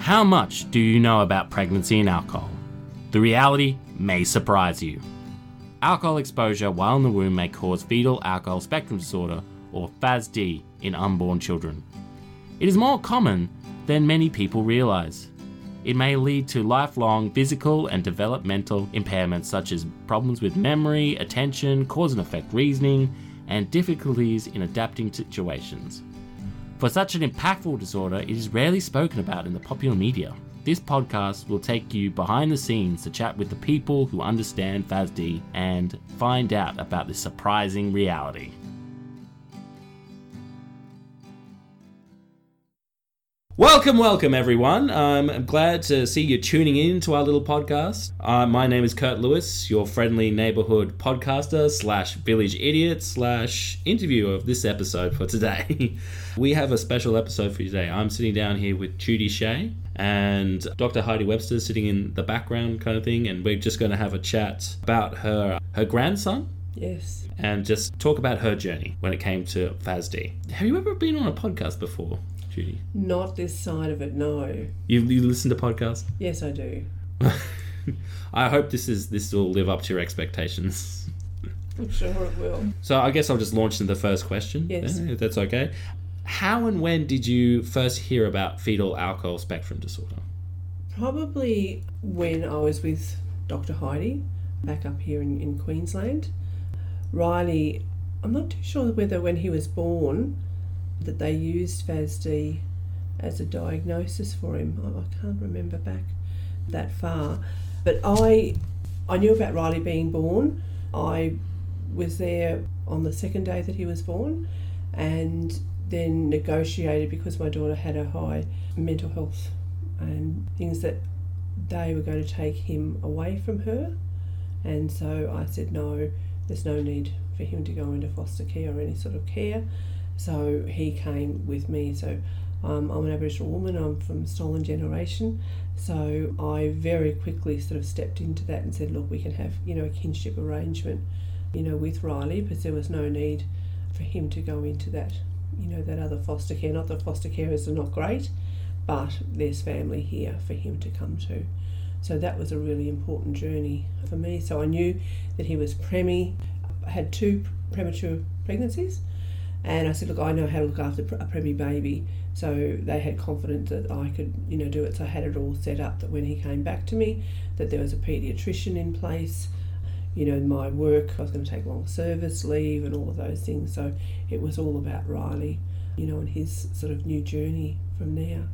How much do you know about pregnancy and alcohol? The reality may surprise you. Alcohol exposure while in the womb may cause fetal alcohol spectrum disorder, or FASD, in unborn children. It is more common than many people realize. It may lead to lifelong physical and developmental impairments such as problems with memory, attention, cause and effect reasoning, and difficulties in adapting to situations. For such an impactful disorder, it is rarely spoken about in the popular media. This podcast will take you behind the scenes to chat with the people who understand FASD and find out about this surprising reality. Welcome, welcome, everyone. Um, I'm glad to see you tuning in to our little podcast. Uh, my name is Kurt Lewis, your friendly neighborhood podcaster slash village idiot slash interviewer of this episode for today. we have a special episode for you today. I'm sitting down here with Judy Shea and Dr. Heidi Webster sitting in the background, kind of thing, and we're just going to have a chat about her her grandson Yes. and just talk about her journey when it came to FASD. Have you ever been on a podcast before, Not this side of it, no. You you listen to podcasts? Yes, I do. I hope this is this will live up to your expectations. I'm sure it will. So I guess I'll just launch into the first question. Yes. then, if that's okay. How and when did you first hear about fetal alcohol spectrum disorder? Probably when I was with Dr. Heidi back up here in, in Queensland. Riley, I'm not too sure whether when he was born that they used FASD as a diagnosis for him. I, can't remember back that far. But I I knew about Riley being born. I was there on the second day that he was born and then negotiated because my daughter had a high mental health and things that they were going to take him away from her. And so I said, no, there's no need for him to go into foster care or any sort of care. So he came with me. So um, I'm an Aboriginal woman, I'm from Stolen Generation. So I very quickly sort of stepped into that and said, look, we can have, you know, a kinship arrangement, you know, with Riley, because there was no need for him to go into that, you know, that other foster care. Not that foster carers are not great, but there's family here for him to come to. So that was a really important journey for me. So I knew that he was premi, had two premature pregnancies, and I said, look, I know how to look after a premi baby. So they had confidence that I could, you know, do it. So I had it all set up that when he came back to me, that there was a paediatrician in place. You know, my work, I was going to take long service leave and all of those things. So it was all about Riley, you know, and his sort of new journey from there.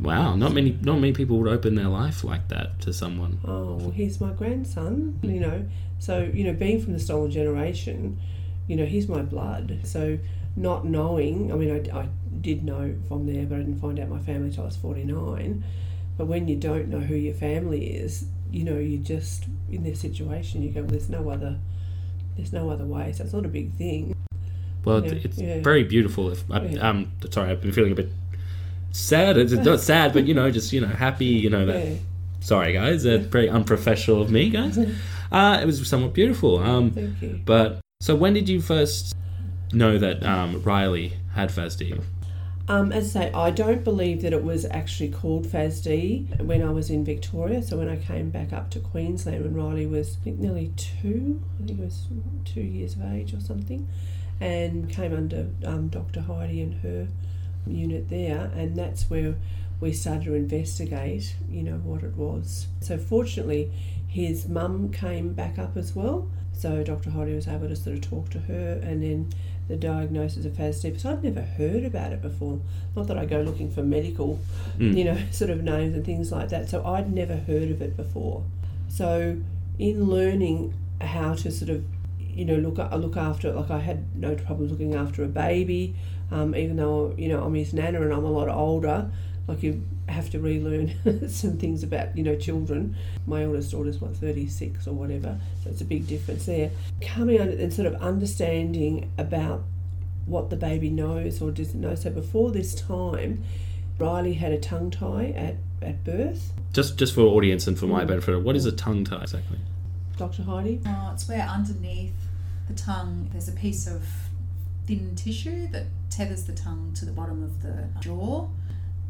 Wow, not many not many people would open their life like that to someone. oh, well, he's my grandson, you know. So, you know, being from the stolen generation, you know, he's my blood. So, not knowing, I mean, I, I did know from there, but I didn't find out my family till I was 49. But when you don't know who your family is, you know, you just, in this situation, you go, well, there's no other. There's no other way, so it's not a big thing. Well, Yeah, it's yeah. very beautiful. If I, Yeah. um, sorry, I've been feeling a bit sad. It's not sad, but you know, just you know, happy. You know that. Sorry, guys. That's very unprofessional of me, guys. Uh, it was somewhat beautiful. Um, Thank you. but so when did you first know that um, Riley had FASD? Um, as I say, I don't believe that it was actually called FASD when I was in Victoria. So when I came back up to Queensland when Riley was I think nearly two, I think it was two years of age or something, and came under um, Dr. Heidi and her unit there, and that's where we started to investigate, you know, what it was. So fortunately, his mum came back up as well. So Dr. Heidi was able to sort of talk to her, and then the diagnosis of FASD. So I'd never heard about it before. Not that I go looking for medical, Mm. you know, sort of names and things like that. So I'd never heard of it before. So in learning how to sort of, you know, look look after, it, like I had no problems looking after a baby, um, even though you know I'm his nana and I'm a lot older. Like you have to relearn some things about you know children. My oldest daughter's what 36 or whatever, so it's a big difference there. Coming on and sort of understanding about what the baby knows or doesn't know. So before this time, Riley had a tongue tie at, at birth. Just just for audience and for my Mm. benefit, what is a tongue tie exactly? Dr. Heidi? Oh, it's where underneath the tongue there's a piece of thin tissue that tethers the tongue to the bottom of the jaw,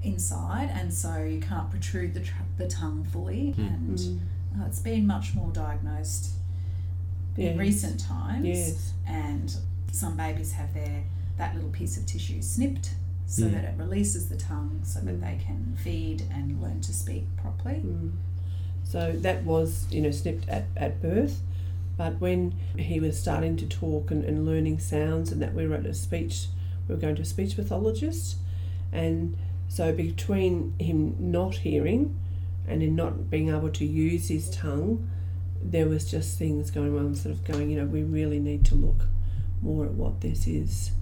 inside, and so you can't protrude the, tr- the tongue fully. And Mm. uh, it's been much more diagnosed Yes. in recent times. Yes. And some babies have their that little piece of tissue snipped so Mm. that it releases the tongue so that Mm. they can feed and learn to speak properly. Mm. So that was, you know, snipped at, at birth. But when he was starting to talk and, and learning sounds and that we were at a speech, we were going to a speech pathologist. And so between him not hearing and in not being able to use his tongue, there was just things going on, sort of going, you know, we really need to look more at what this is.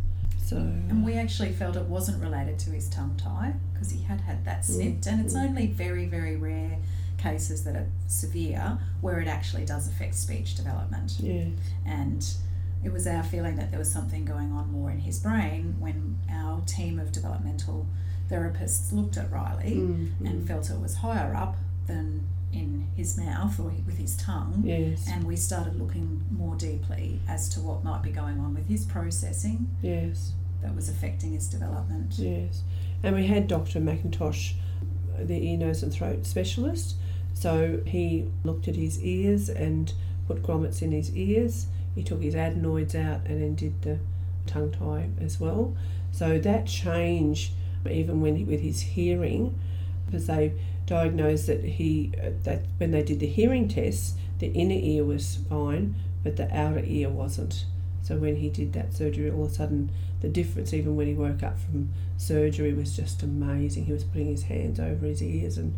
So, And we actually felt it wasn't related to his tongue tie because he had had that snipped, and it's Mm. only very, very rare cases that are severe where it actually does affect speech development. yeah, And it was our feeling that there was something going on more in his brain when our team of developmental therapists looked at Riley Mm, and felt it was higher up than in his mouth or with his tongue. yes, And we started looking more deeply as to what might be going on with his processing yes. that was affecting his development. Yes, and we had Dr. McIntosh, the ear, nose, and throat specialist. So he looked at his ears and put grommets in his ears. He took his adenoids out and then did the tongue tie as well. So that change, even when he, with his hearing, because they diagnosed that he uh, that when they did the hearing tests, the inner ear was fine, but the outer ear wasn't. So when he did that surgery, all of a sudden the difference, even when he woke up from surgery, was just amazing. He was putting his hands over his ears, and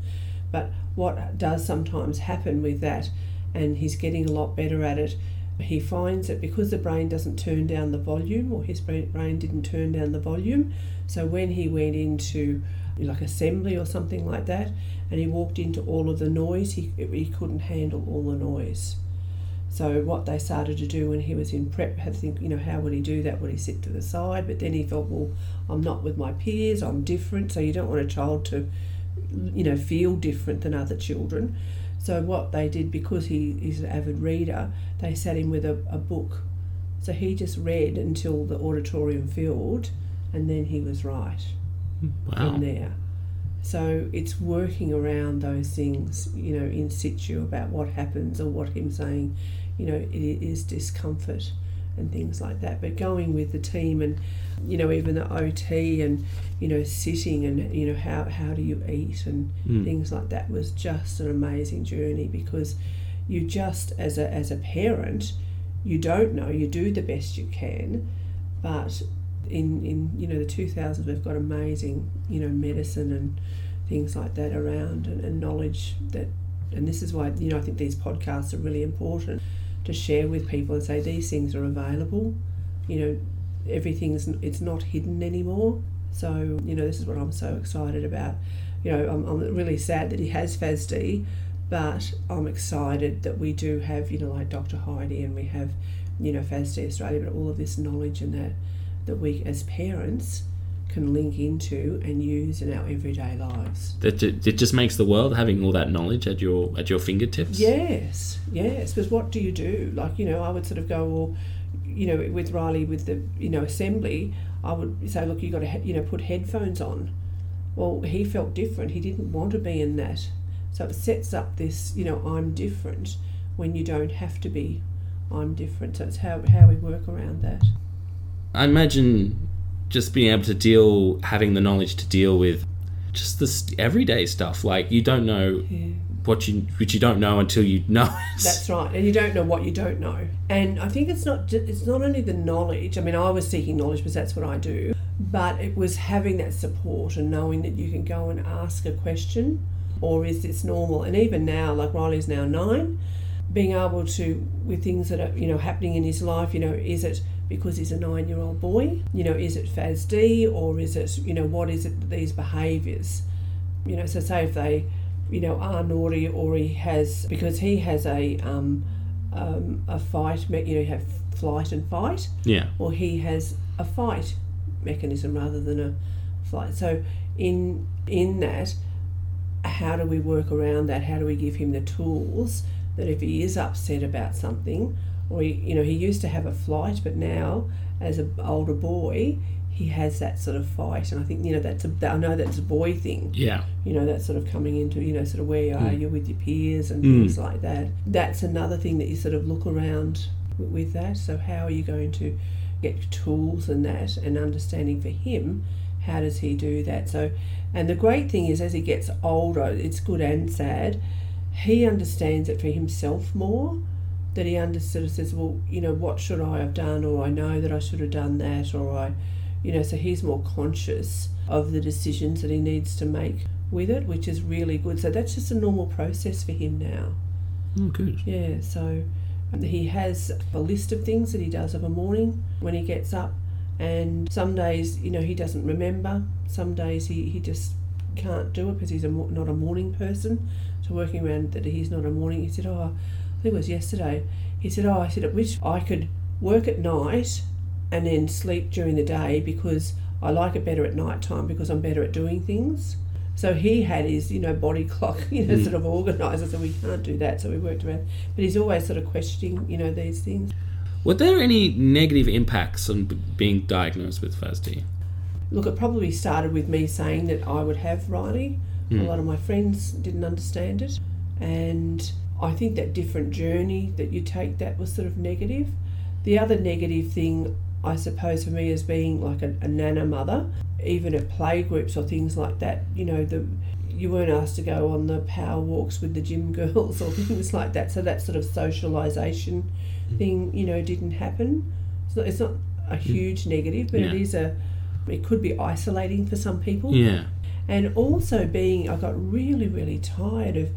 but what does sometimes happen with that, and he's getting a lot better at it. He finds that because the brain doesn't turn down the volume, or his brain brain didn't turn down the volume, so when he went into like assembly or something like that, and he walked into all of the noise, he he couldn't handle all the noise. So what they started to do when he was in prep, had think, you know, how would he do that? Would he sit to the side? But then he thought, well, I'm not with my peers. I'm different. So you don't want a child to, you know, feel different than other children. So what they did, because he is an avid reader, they sat him with a, a book. So he just read until the auditorium filled, and then he was right Wow. in there. So it's working around those things, you know, in situ about what happens or what him saying, you know, it is discomfort and things like that. But going with the team and, you know, even the OT and, you know, sitting and, you know, how, how do you eat and Mm. things like that was just an amazing journey because you just, as a, as a parent, you don't know, you do the best you can, but in, in you know the 2000s we've got amazing you know medicine and things like that around and, and knowledge that and this is why you know I think these podcasts are really important to share with people and say these things are available. You know everything's it's not hidden anymore. So you know this is what I'm so excited about. You know I'm, I'm really sad that he has FASD but I'm excited that we do have you know like Dr Heidi and we have you know FASD Australia but all of this knowledge and that that we as parents can link into and use in our everyday lives. That it just makes the world having all that knowledge at your at your fingertips. Yes, yes. Because what do you do? Like you know, I would sort of go, well, you know, with Riley with the you know assembly, I would say, look, you got to you know put headphones on. Well, he felt different. He didn't want to be in that, so it sets up this you know I'm different when you don't have to be. I'm different. So it's how how we work around that. I imagine just being able to deal, having the knowledge to deal with just this everyday stuff. Like you don't know Yeah. what you, which you don't know until you know it. That's right, and you don't know what you don't know. And I think it's not it's not only the knowledge. I mean, I was seeking knowledge because that's what I do, but it was having that support and knowing that you can go and ask a question, or is this normal? And even now, like Riley's now nine, being able to with things that are you know happening in his life, you know, is it because he's a nine-year-old boy? You know, is it FASD or is it you know what is it these behaviours? You know, so say if they you know, are naughty or he has because he has a um, um, a fight, you know, you have flight and fight, yeah. or he has a fight mechanism rather than a flight. So in in that, how do we work around that? How do we give him the tools that if he is upset about something, or he, you know, he used to have a flight, but now as an older boy, he has that sort of fight, and I think you know that's a I know that's a boy thing. Yeah. You know that sort of coming into you know sort of where you are Mm. you with your peers and Mm. things like that. That's another thing that you sort of look around with that. So how are you going to get tools and that and understanding for him? How does he do that? So, and the great thing is as he gets older, it's good and sad. He understands it for himself more that he under sort of says, well, you know, what should I have done, or I know that I should have done that, or I, you know, so he's more conscious of the decisions that he needs to make with it, which is really good. So that's just a normal process for him now. Oh, good. Yeah, so he has a list of things that he does of a morning when he gets up, and some days, you know, he doesn't remember. Some days he, he just can't do it because he's a, not a morning person. So working around that he's not a morning, he said, oh, I think it was yesterday. He said, oh, I said, I wish I could work at night and then sleep during the day because I like it better at night time because I'm better at doing things. So he had his, you know, body clock, you know, Mm. sort of organised. So we can't do that. So we worked around. But he's always sort of questioning, you know, these things. Were there any negative impacts on b- being diagnosed with FASD? Look, it probably started with me saying that I would have Riley. A Mm. lot of my friends didn't understand it. And I think that different journey that you take, that was sort of negative. The other negative thing, I suppose, for me as being like a, a nana mother, even at play groups or things like that, you know, the you weren't asked to go on the power walks with the gym girls or things like that. So that sort of socialisation mm. thing, you know, didn't happen. It's not, it's not a mm. huge negative, but it Yeah. is a. It could be isolating for some people Yeah. and also being i got really really tired of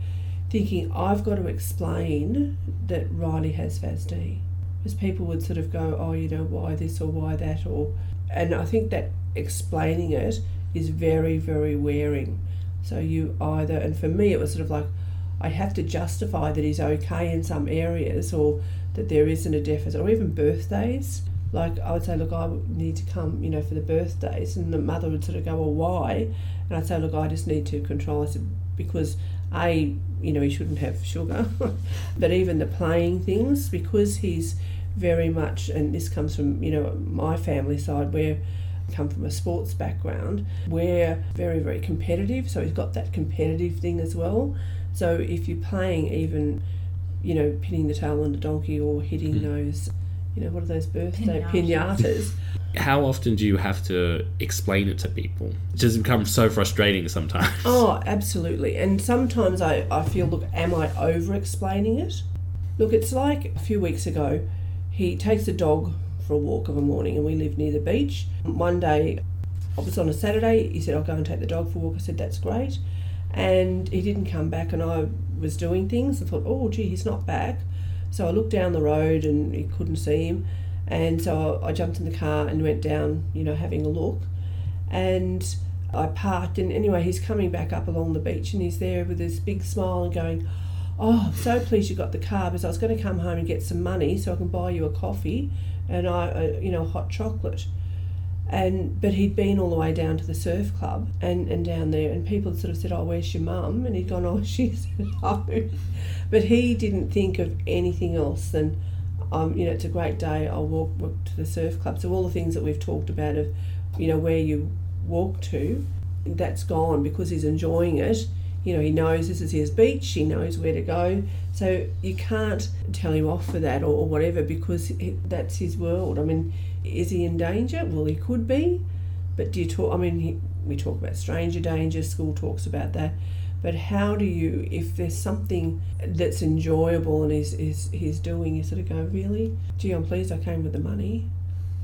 thinking i've got to explain that riley has fasd because people would sort of go oh you know why this or why that or and i think that explaining it is very very wearing so you either and for me it was sort of like i have to justify that he's okay in some areas or that there isn't a deficit or even birthdays like I would say, look, I need to come, you know, for the birthdays, and the mother would sort of go, well, why? And I'd say, look, I just need to control. I said because a, you know, he shouldn't have sugar, but even the playing things because he's very much, and this comes from you know my family side where I come from a sports background, we're very very competitive. So he's got that competitive thing as well. So if you're playing even, you know, pinning the tail on the donkey or hitting Mm. those, you know, what are those birthday Pinatas. pinatas? How often do you have to explain it to people? It just becomes so frustrating sometimes. Oh, absolutely. And sometimes I, I feel, look, am I over explaining it? Look, it's like a few weeks ago, he takes the dog for a walk of a morning and we live near the beach. One day, it was on a Saturday, he said, I'll go and take the dog for a walk. I said, that's great. And he didn't come back and I was doing things. I thought, oh, gee, he's not back. So I looked down the road and he couldn't see him. And so I jumped in the car and went down, you know, having a look. And I parked, and anyway, he's coming back up along the beach, and he's there with this big smile and going, "Oh, I'm so pleased you got the car because I was going to come home and get some money so I can buy you a coffee and I, uh, you know, hot chocolate." And but he'd been all the way down to the surf club and, and down there, and people had sort of said, "Oh, where's your mum?" And he'd gone, "Oh, she's at home," but he didn't think of anything else than, um, you know, it's a great day. I'll walk, walk to the surf club. So all the things that we've talked about of, you know, where you walk to, that's gone because he's enjoying it. You know, he knows this is his beach, he knows where to go. So you can't tell him off for that or, or whatever because it, that's his world. I mean, is he in danger? Well, he could be. But do you talk? I mean, he, we talk about stranger danger, school talks about that. But how do you, if there's something that's enjoyable and he's, he's, he's doing, you sort of go, really? Gee, I'm pleased I came with the money.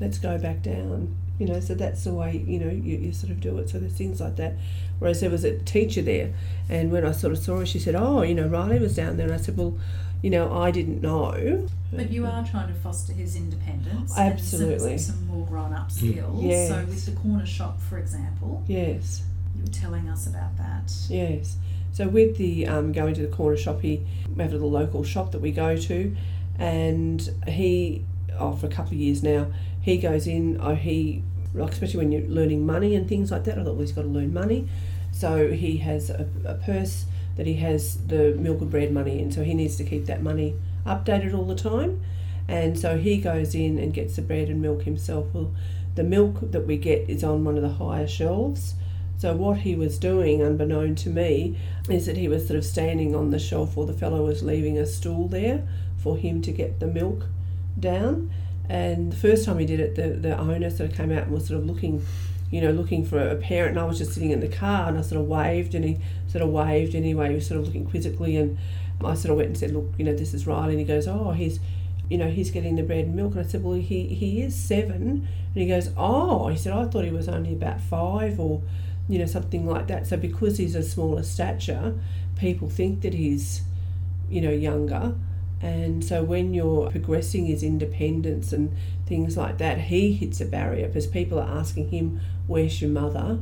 Let's go back down you know so that's the way you know you, you sort of do it so there's things like that whereas there was a teacher there and when i sort of saw her she said oh you know riley was down there and i said well you know i didn't know But you are trying to foster his independence. Absolutely. And some, some more grown up mm. skills. Yes. So with the corner shop, for example, yes you were telling us about that. yes so with the um, going to the corner shop he we have a little local shop that we go to and he oh for a couple of years now he goes in oh he like especially when you're learning money and things like that i thought well he's got to learn money so he has a, a purse that he has the milk and bread money in so he needs to keep that money updated all the time and so he goes in and gets the bread and milk himself well the milk that we get is on one of the higher shelves. So what he was doing, unbeknown to me, is that he was sort of standing on the shelf or the fellow was leaving a stool there for him to get the milk down. And the first time he did it, the, the owner sort of came out and was sort of looking, you know, looking for a parent. And I was just sitting in the car and I sort of waved and he sort of waved anyway. He was sort of looking quizzically and I sort of went and said, look, you know, this is Riley. And he goes, oh, he's, you know, he's getting the bread and milk. And I said, well, he, he is seven. And he goes, oh, he said, I thought he was only about five or, you know, something like that. So because he's a smaller stature, people think that he's, you know, younger. And so when you're progressing his independence and things like that, he hits a barrier because people are asking him, Where's your mother?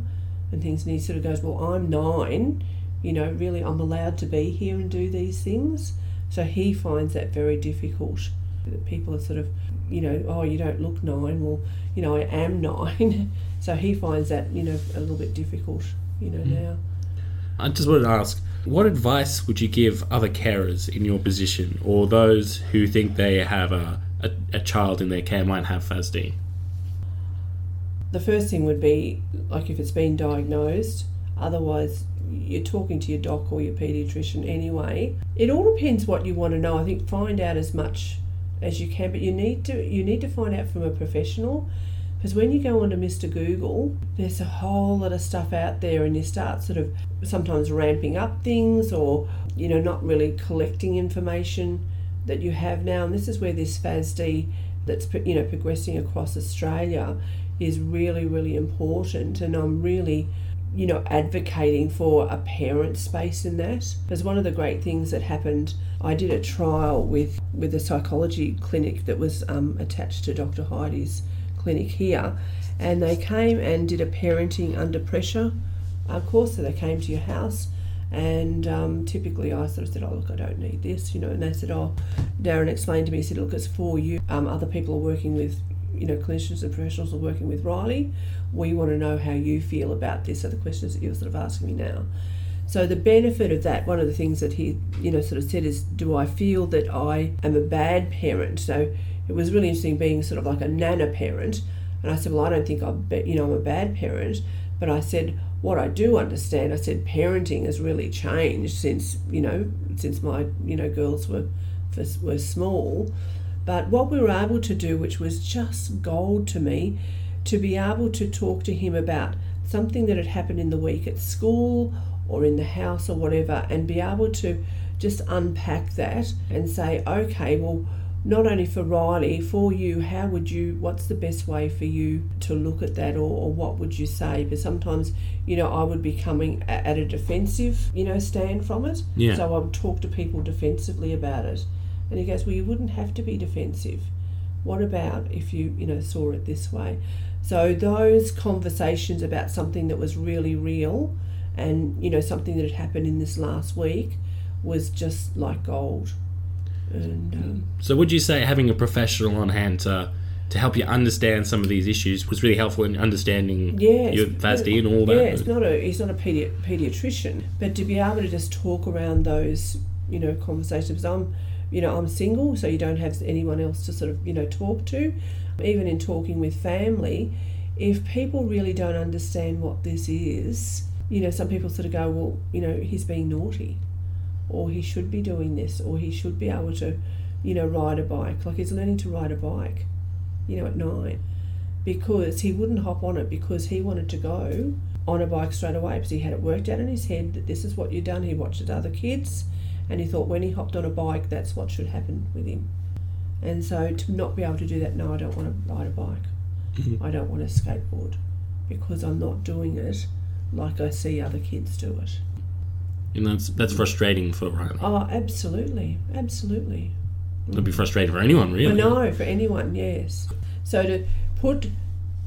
and things. And he sort of goes, Well, I'm nine, you know, really, I'm allowed to be here and do these things. So he finds that very difficult. That people are sort of, you know, oh, you don't look nine. Well, you know, I am nine. so he finds that, you know, a little bit difficult, you know, mm. now. I just wanted to ask what advice would you give other carers in your position or those who think they have a, a, a child in their care might have FASD? The first thing would be like if it's been diagnosed, otherwise you're talking to your doc or your pediatrician anyway. It all depends what you want to know. I think find out as much as you can, but you need to you need to find out from a professional because when you go onto Mr. Google, there's a whole lot of stuff out there, and you start sort of sometimes ramping up things or, you know, not really collecting information that you have now. And this is where this FASD that's, you know, progressing across Australia is really, really important. And I'm really, you know, advocating for a parent space in that. Because one of the great things that happened, I did a trial with, with a psychology clinic that was um, attached to Dr. Heidi's clinic here, and they came and did a parenting under pressure uh, course. So they came to your house, and um, typically I sort of said, "Oh look, I don't need this," you know. And they said, "Oh," Darren explained to me, he said, "Look, it's for you. Um, other people are working with." You know, clinicians and professionals are working with Riley. We want to know how you feel about this. Are the questions that you're sort of asking me now. So the benefit of that, one of the things that he, you know, sort of said is, do I feel that I am a bad parent? So it was really interesting being sort of like a nana parent. And I said, well, I don't think I'm, you know, I'm a bad parent. But I said, what I do understand, I said, parenting has really changed since, you know, since my, you know, girls were, were small. But what we were able to do, which was just gold to me, to be able to talk to him about something that had happened in the week at school or in the house or whatever, and be able to just unpack that and say, okay, well, not only for Riley, for you, how would you, what's the best way for you to look at that or, or what would you say? But sometimes, you know, I would be coming at a defensive, you know, stand from it. Yeah. So I would talk to people defensively about it. And he goes, well, you wouldn't have to be defensive. What about if you, you know, saw it this way? So those conversations about something that was really real and, you know, something that had happened in this last week was just like gold. And, um, so, would you say having a professional on hand to to help you understand some of these issues was really helpful in understanding yeah, your FASD and all that? Yeah, it's not a he's not a pedi- pediatrician, but to be able to just talk around those you know conversations. I'm you know I'm single, so you don't have anyone else to sort of you know talk to. Even in talking with family, if people really don't understand what this is, you know, some people sort of go, well, you know, he's being naughty or he should be doing this, or he should be able to, you know, ride a bike. Like he's learning to ride a bike, you know, at nine, because he wouldn't hop on it because he wanted to go on a bike straight away because he had it worked out in his head that this is what you've done. He watched other kids, and he thought when he hopped on a bike, that's what should happen with him. And so to not be able to do that, no, I don't want to ride a bike. Mm-hmm. I don't want to skateboard because I'm not doing it like I see other kids do it. And that's that's frustrating for Riley. Oh, absolutely, absolutely. It'd be frustrating for anyone, really. I know for anyone, yes. So to put,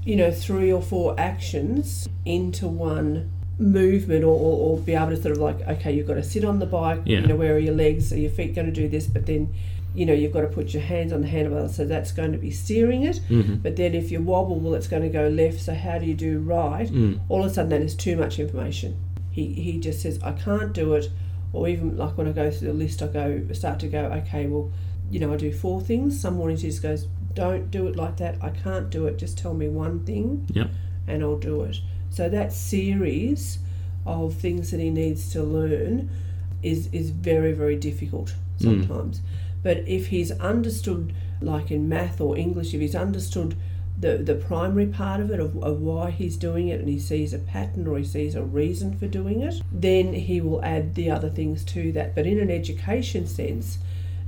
you know, three or four actions into one movement or, or, or, be able to sort of like okay you've got to sit on the bike yeah. you know where are your legs are your feet going to do this but then you know you've got to put your hands on the handlebar so that's going to be steering it mm-hmm. but then if you wobble well it's going to go left so how do you do right mm. all of a sudden that is too much information he, he just says, I can't do it. Or even like when I go through the list, I go start to go, okay, well, you know, I do four things. Some mornings he just goes, don't do it like that. I can't do it. Just tell me one thing Yep. and I'll do it. So that series of things that he needs to learn is is very very difficult sometimes. But if he's understood, like in math or English, if he's understood the, the primary part of it, of, of why he's doing it, and he sees a pattern or he sees a reason for doing it, then he will add the other things to that. But in an education sense,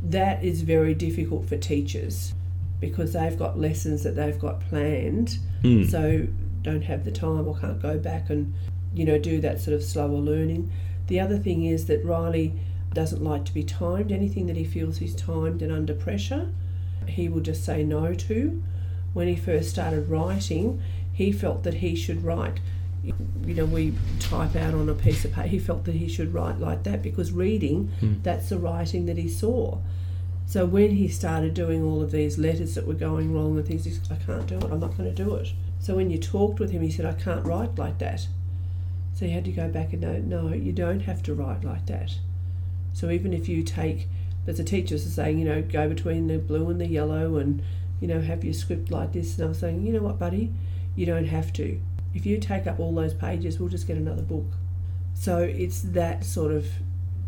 that is very difficult for teachers because they've got lessons that they've got planned, Mm. so don't have the time or can't go back and you know do that sort of slower learning. The other thing is that Riley doesn't like to be timed. Anything that he feels he's timed and under pressure, he will just say no to. When he first started writing, he felt that he should write. You know, we type out on a piece of paper. He felt that he should write like that because reading, hmm. that's the writing that he saw. So when he started doing all of these letters that were going wrong and things, I can't do it. I'm not going to do it. So when you talked with him, he said, I can't write like that. So you had to go back and know, no, you don't have to write like that. So even if you take, as the teachers are saying, you know, go between the blue and the yellow and, you know, have your script like this. And I'm saying, you know what, buddy, you don't have to. If you take up all those pages, we'll just get another book. So it's that sort of,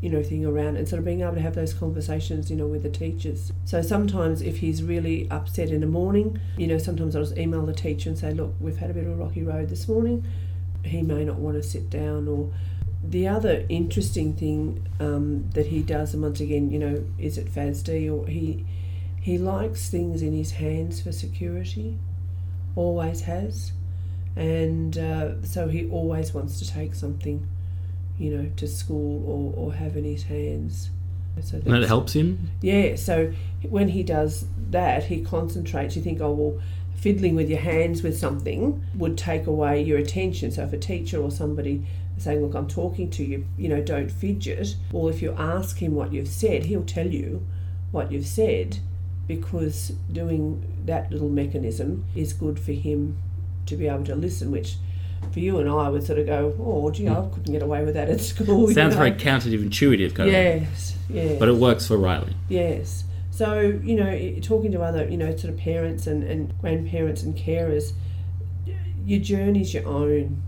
you know, thing around and sort of being able to have those conversations, you know, with the teachers. So sometimes if he's really upset in the morning, you know, sometimes I'll just email the teacher and say, look, we've had a bit of a rocky road this morning. He may not want to sit down or the other interesting thing um, that he does, and once again, you know, is it FASD or he he likes things in his hands for security, always has, and uh, so he always wants to take something, you know, to school or, or have in his hands. So And that helps him. yeah, so when he does that, he concentrates. You think, oh, well, fiddling with your hands with something would take away your attention. So if a teacher or somebody saying, look, I'm talking to you, you know, don't fidget. Well, if you ask him what you've said, he'll tell you what you've said because doing that little mechanism is good for him to be able to listen, which for you and I would sort of go, oh, gee, I hmm. couldn't get away with that at school. Sounds very counterintuitive, kind of. Yes, yes. But it works for Riley. Yes. So, you know, talking to other, you know, sort of parents and, and grandparents and carers, your journey's your own.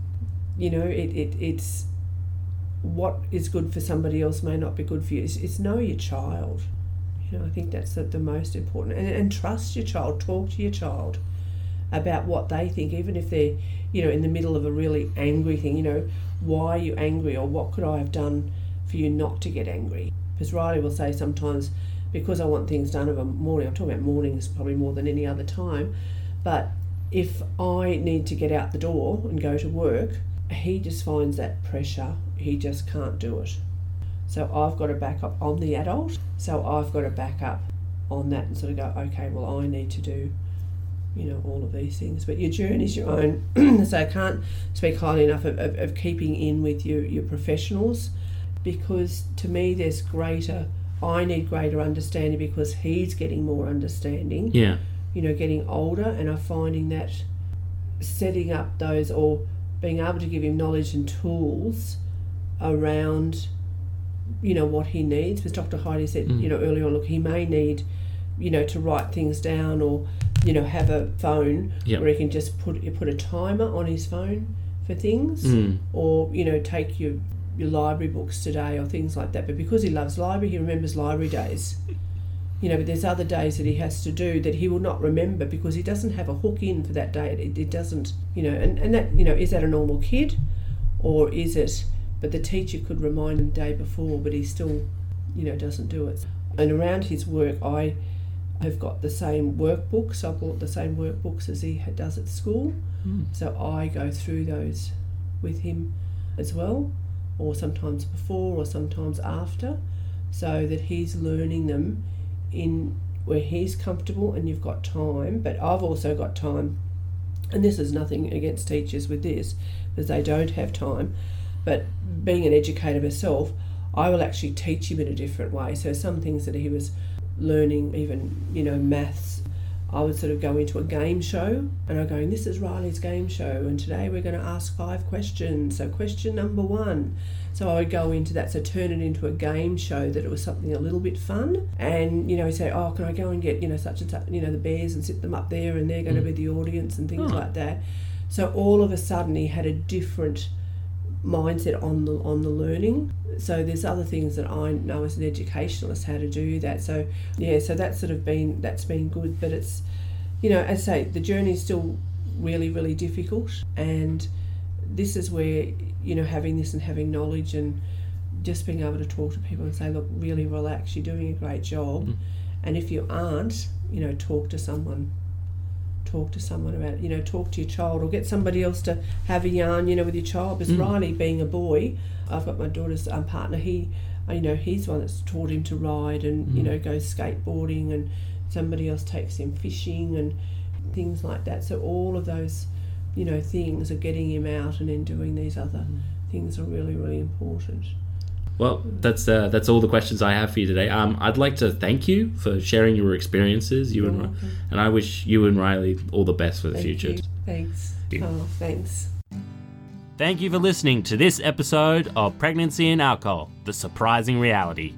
You know, it, it it's what is good for somebody else may not be good for you. It's, it's know your child. You know, I think that's the, the most important. And, and trust your child. Talk to your child about what they think, even if they're, you know, in the middle of a really angry thing. You know, why are you angry or what could I have done for you not to get angry? Because Riley will say sometimes, because I want things done of a morning, I'm talking about mornings probably more than any other time, but if I need to get out the door and go to work, he just finds that pressure. He just can't do it. So I've got to back up on the adult. So I've got to back up on that and sort of go, okay, well, I need to do, you know, all of these things. But your journey's your own. so I can't speak highly enough of, of, of keeping in with your, your professionals because to me, there's greater, I need greater understanding because he's getting more understanding Yeah. you know, getting older, and I'm finding that setting up those or being able to give him knowledge and tools around, you know, what he needs. Because Dr. Heidi said, Mm. you know, earlier on, look, he may need, you know, to write things down or, you know, have a phone Yep. where he can just put put a timer on his phone for things, Mm. or you know, take your your library books today or things like that. But because he loves library, he remembers library days. You know, but there's other days that he has to do that he will not remember because he doesn't have a hook in for that day. It, it doesn't, you know, and, and that, you know, is that a normal kid or is it, but the teacher could remind him the day before, but he still, you know, doesn't do it. And around his work, I have got the same workbooks. I bought the same workbooks as he does at school. Mm. So I go through those with him as well, or sometimes before or sometimes after, so that he's learning them in where he's comfortable and you've got time. But I've also got time, and this is nothing against teachers with this, because they don't have time. But being an educator myself, I will actually teach him in a different way. So some things that he was learning, even you know maths, I would sort of go into a game show and I'm going, this is Riley's game show, and today we're going to ask five questions. So, question number one. So I would go into that, so turn it into a game show that it was something a little bit fun. And, you know, he'd say, oh, can I go and get, you know, such and such, you know, the bears and sit them up there and they're going to mm. be the audience and things Oh. like that. So all of a sudden he had a different mindset on the on the learning. So there's other things that I know as an educationalist how to do that. So yeah, so that's sort of been that's been good, but it's you know, as I say, the journey is still really, really difficult and this is where, you know, having this and having knowledge and just being able to talk to people and say, look, really relax, you're doing a great job. And if you aren't, you know, talk to someone. Talk to someone about it, you know, talk to your child or get somebody else to have a yarn, you know, with your child. Because Riley, being a boy, I've got my daughter's um, partner, he, uh, you know, he's one that's taught him to ride and, you know, go skateboarding and somebody else takes him fishing and things like that. So all of those, you know, things of getting him out and then doing these other things are really, really important. Well, that's uh, that's all the questions I have for you today. Um, I'd like to thank you for sharing your experiences, you and Ri- and I wish you and Riley all the best for the Thank future. you. Thanks. you. Oh, thanks. Thank you for listening to this episode of Pregnancy and Alcohol: The Surprising Reality.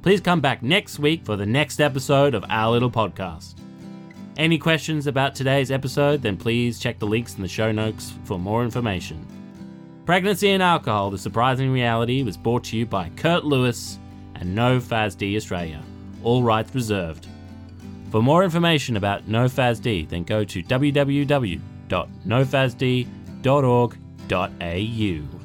Please come back next week for the next episode of our little podcast. Any questions about today's episode, then please check the links in the show notes for more information. Pregnancy and Alcohol The Surprising Reality was brought to you by Kurt Lewis and No FASD Australia. All rights reserved. For more information about No FASD, then go to www.nofasd.org.au.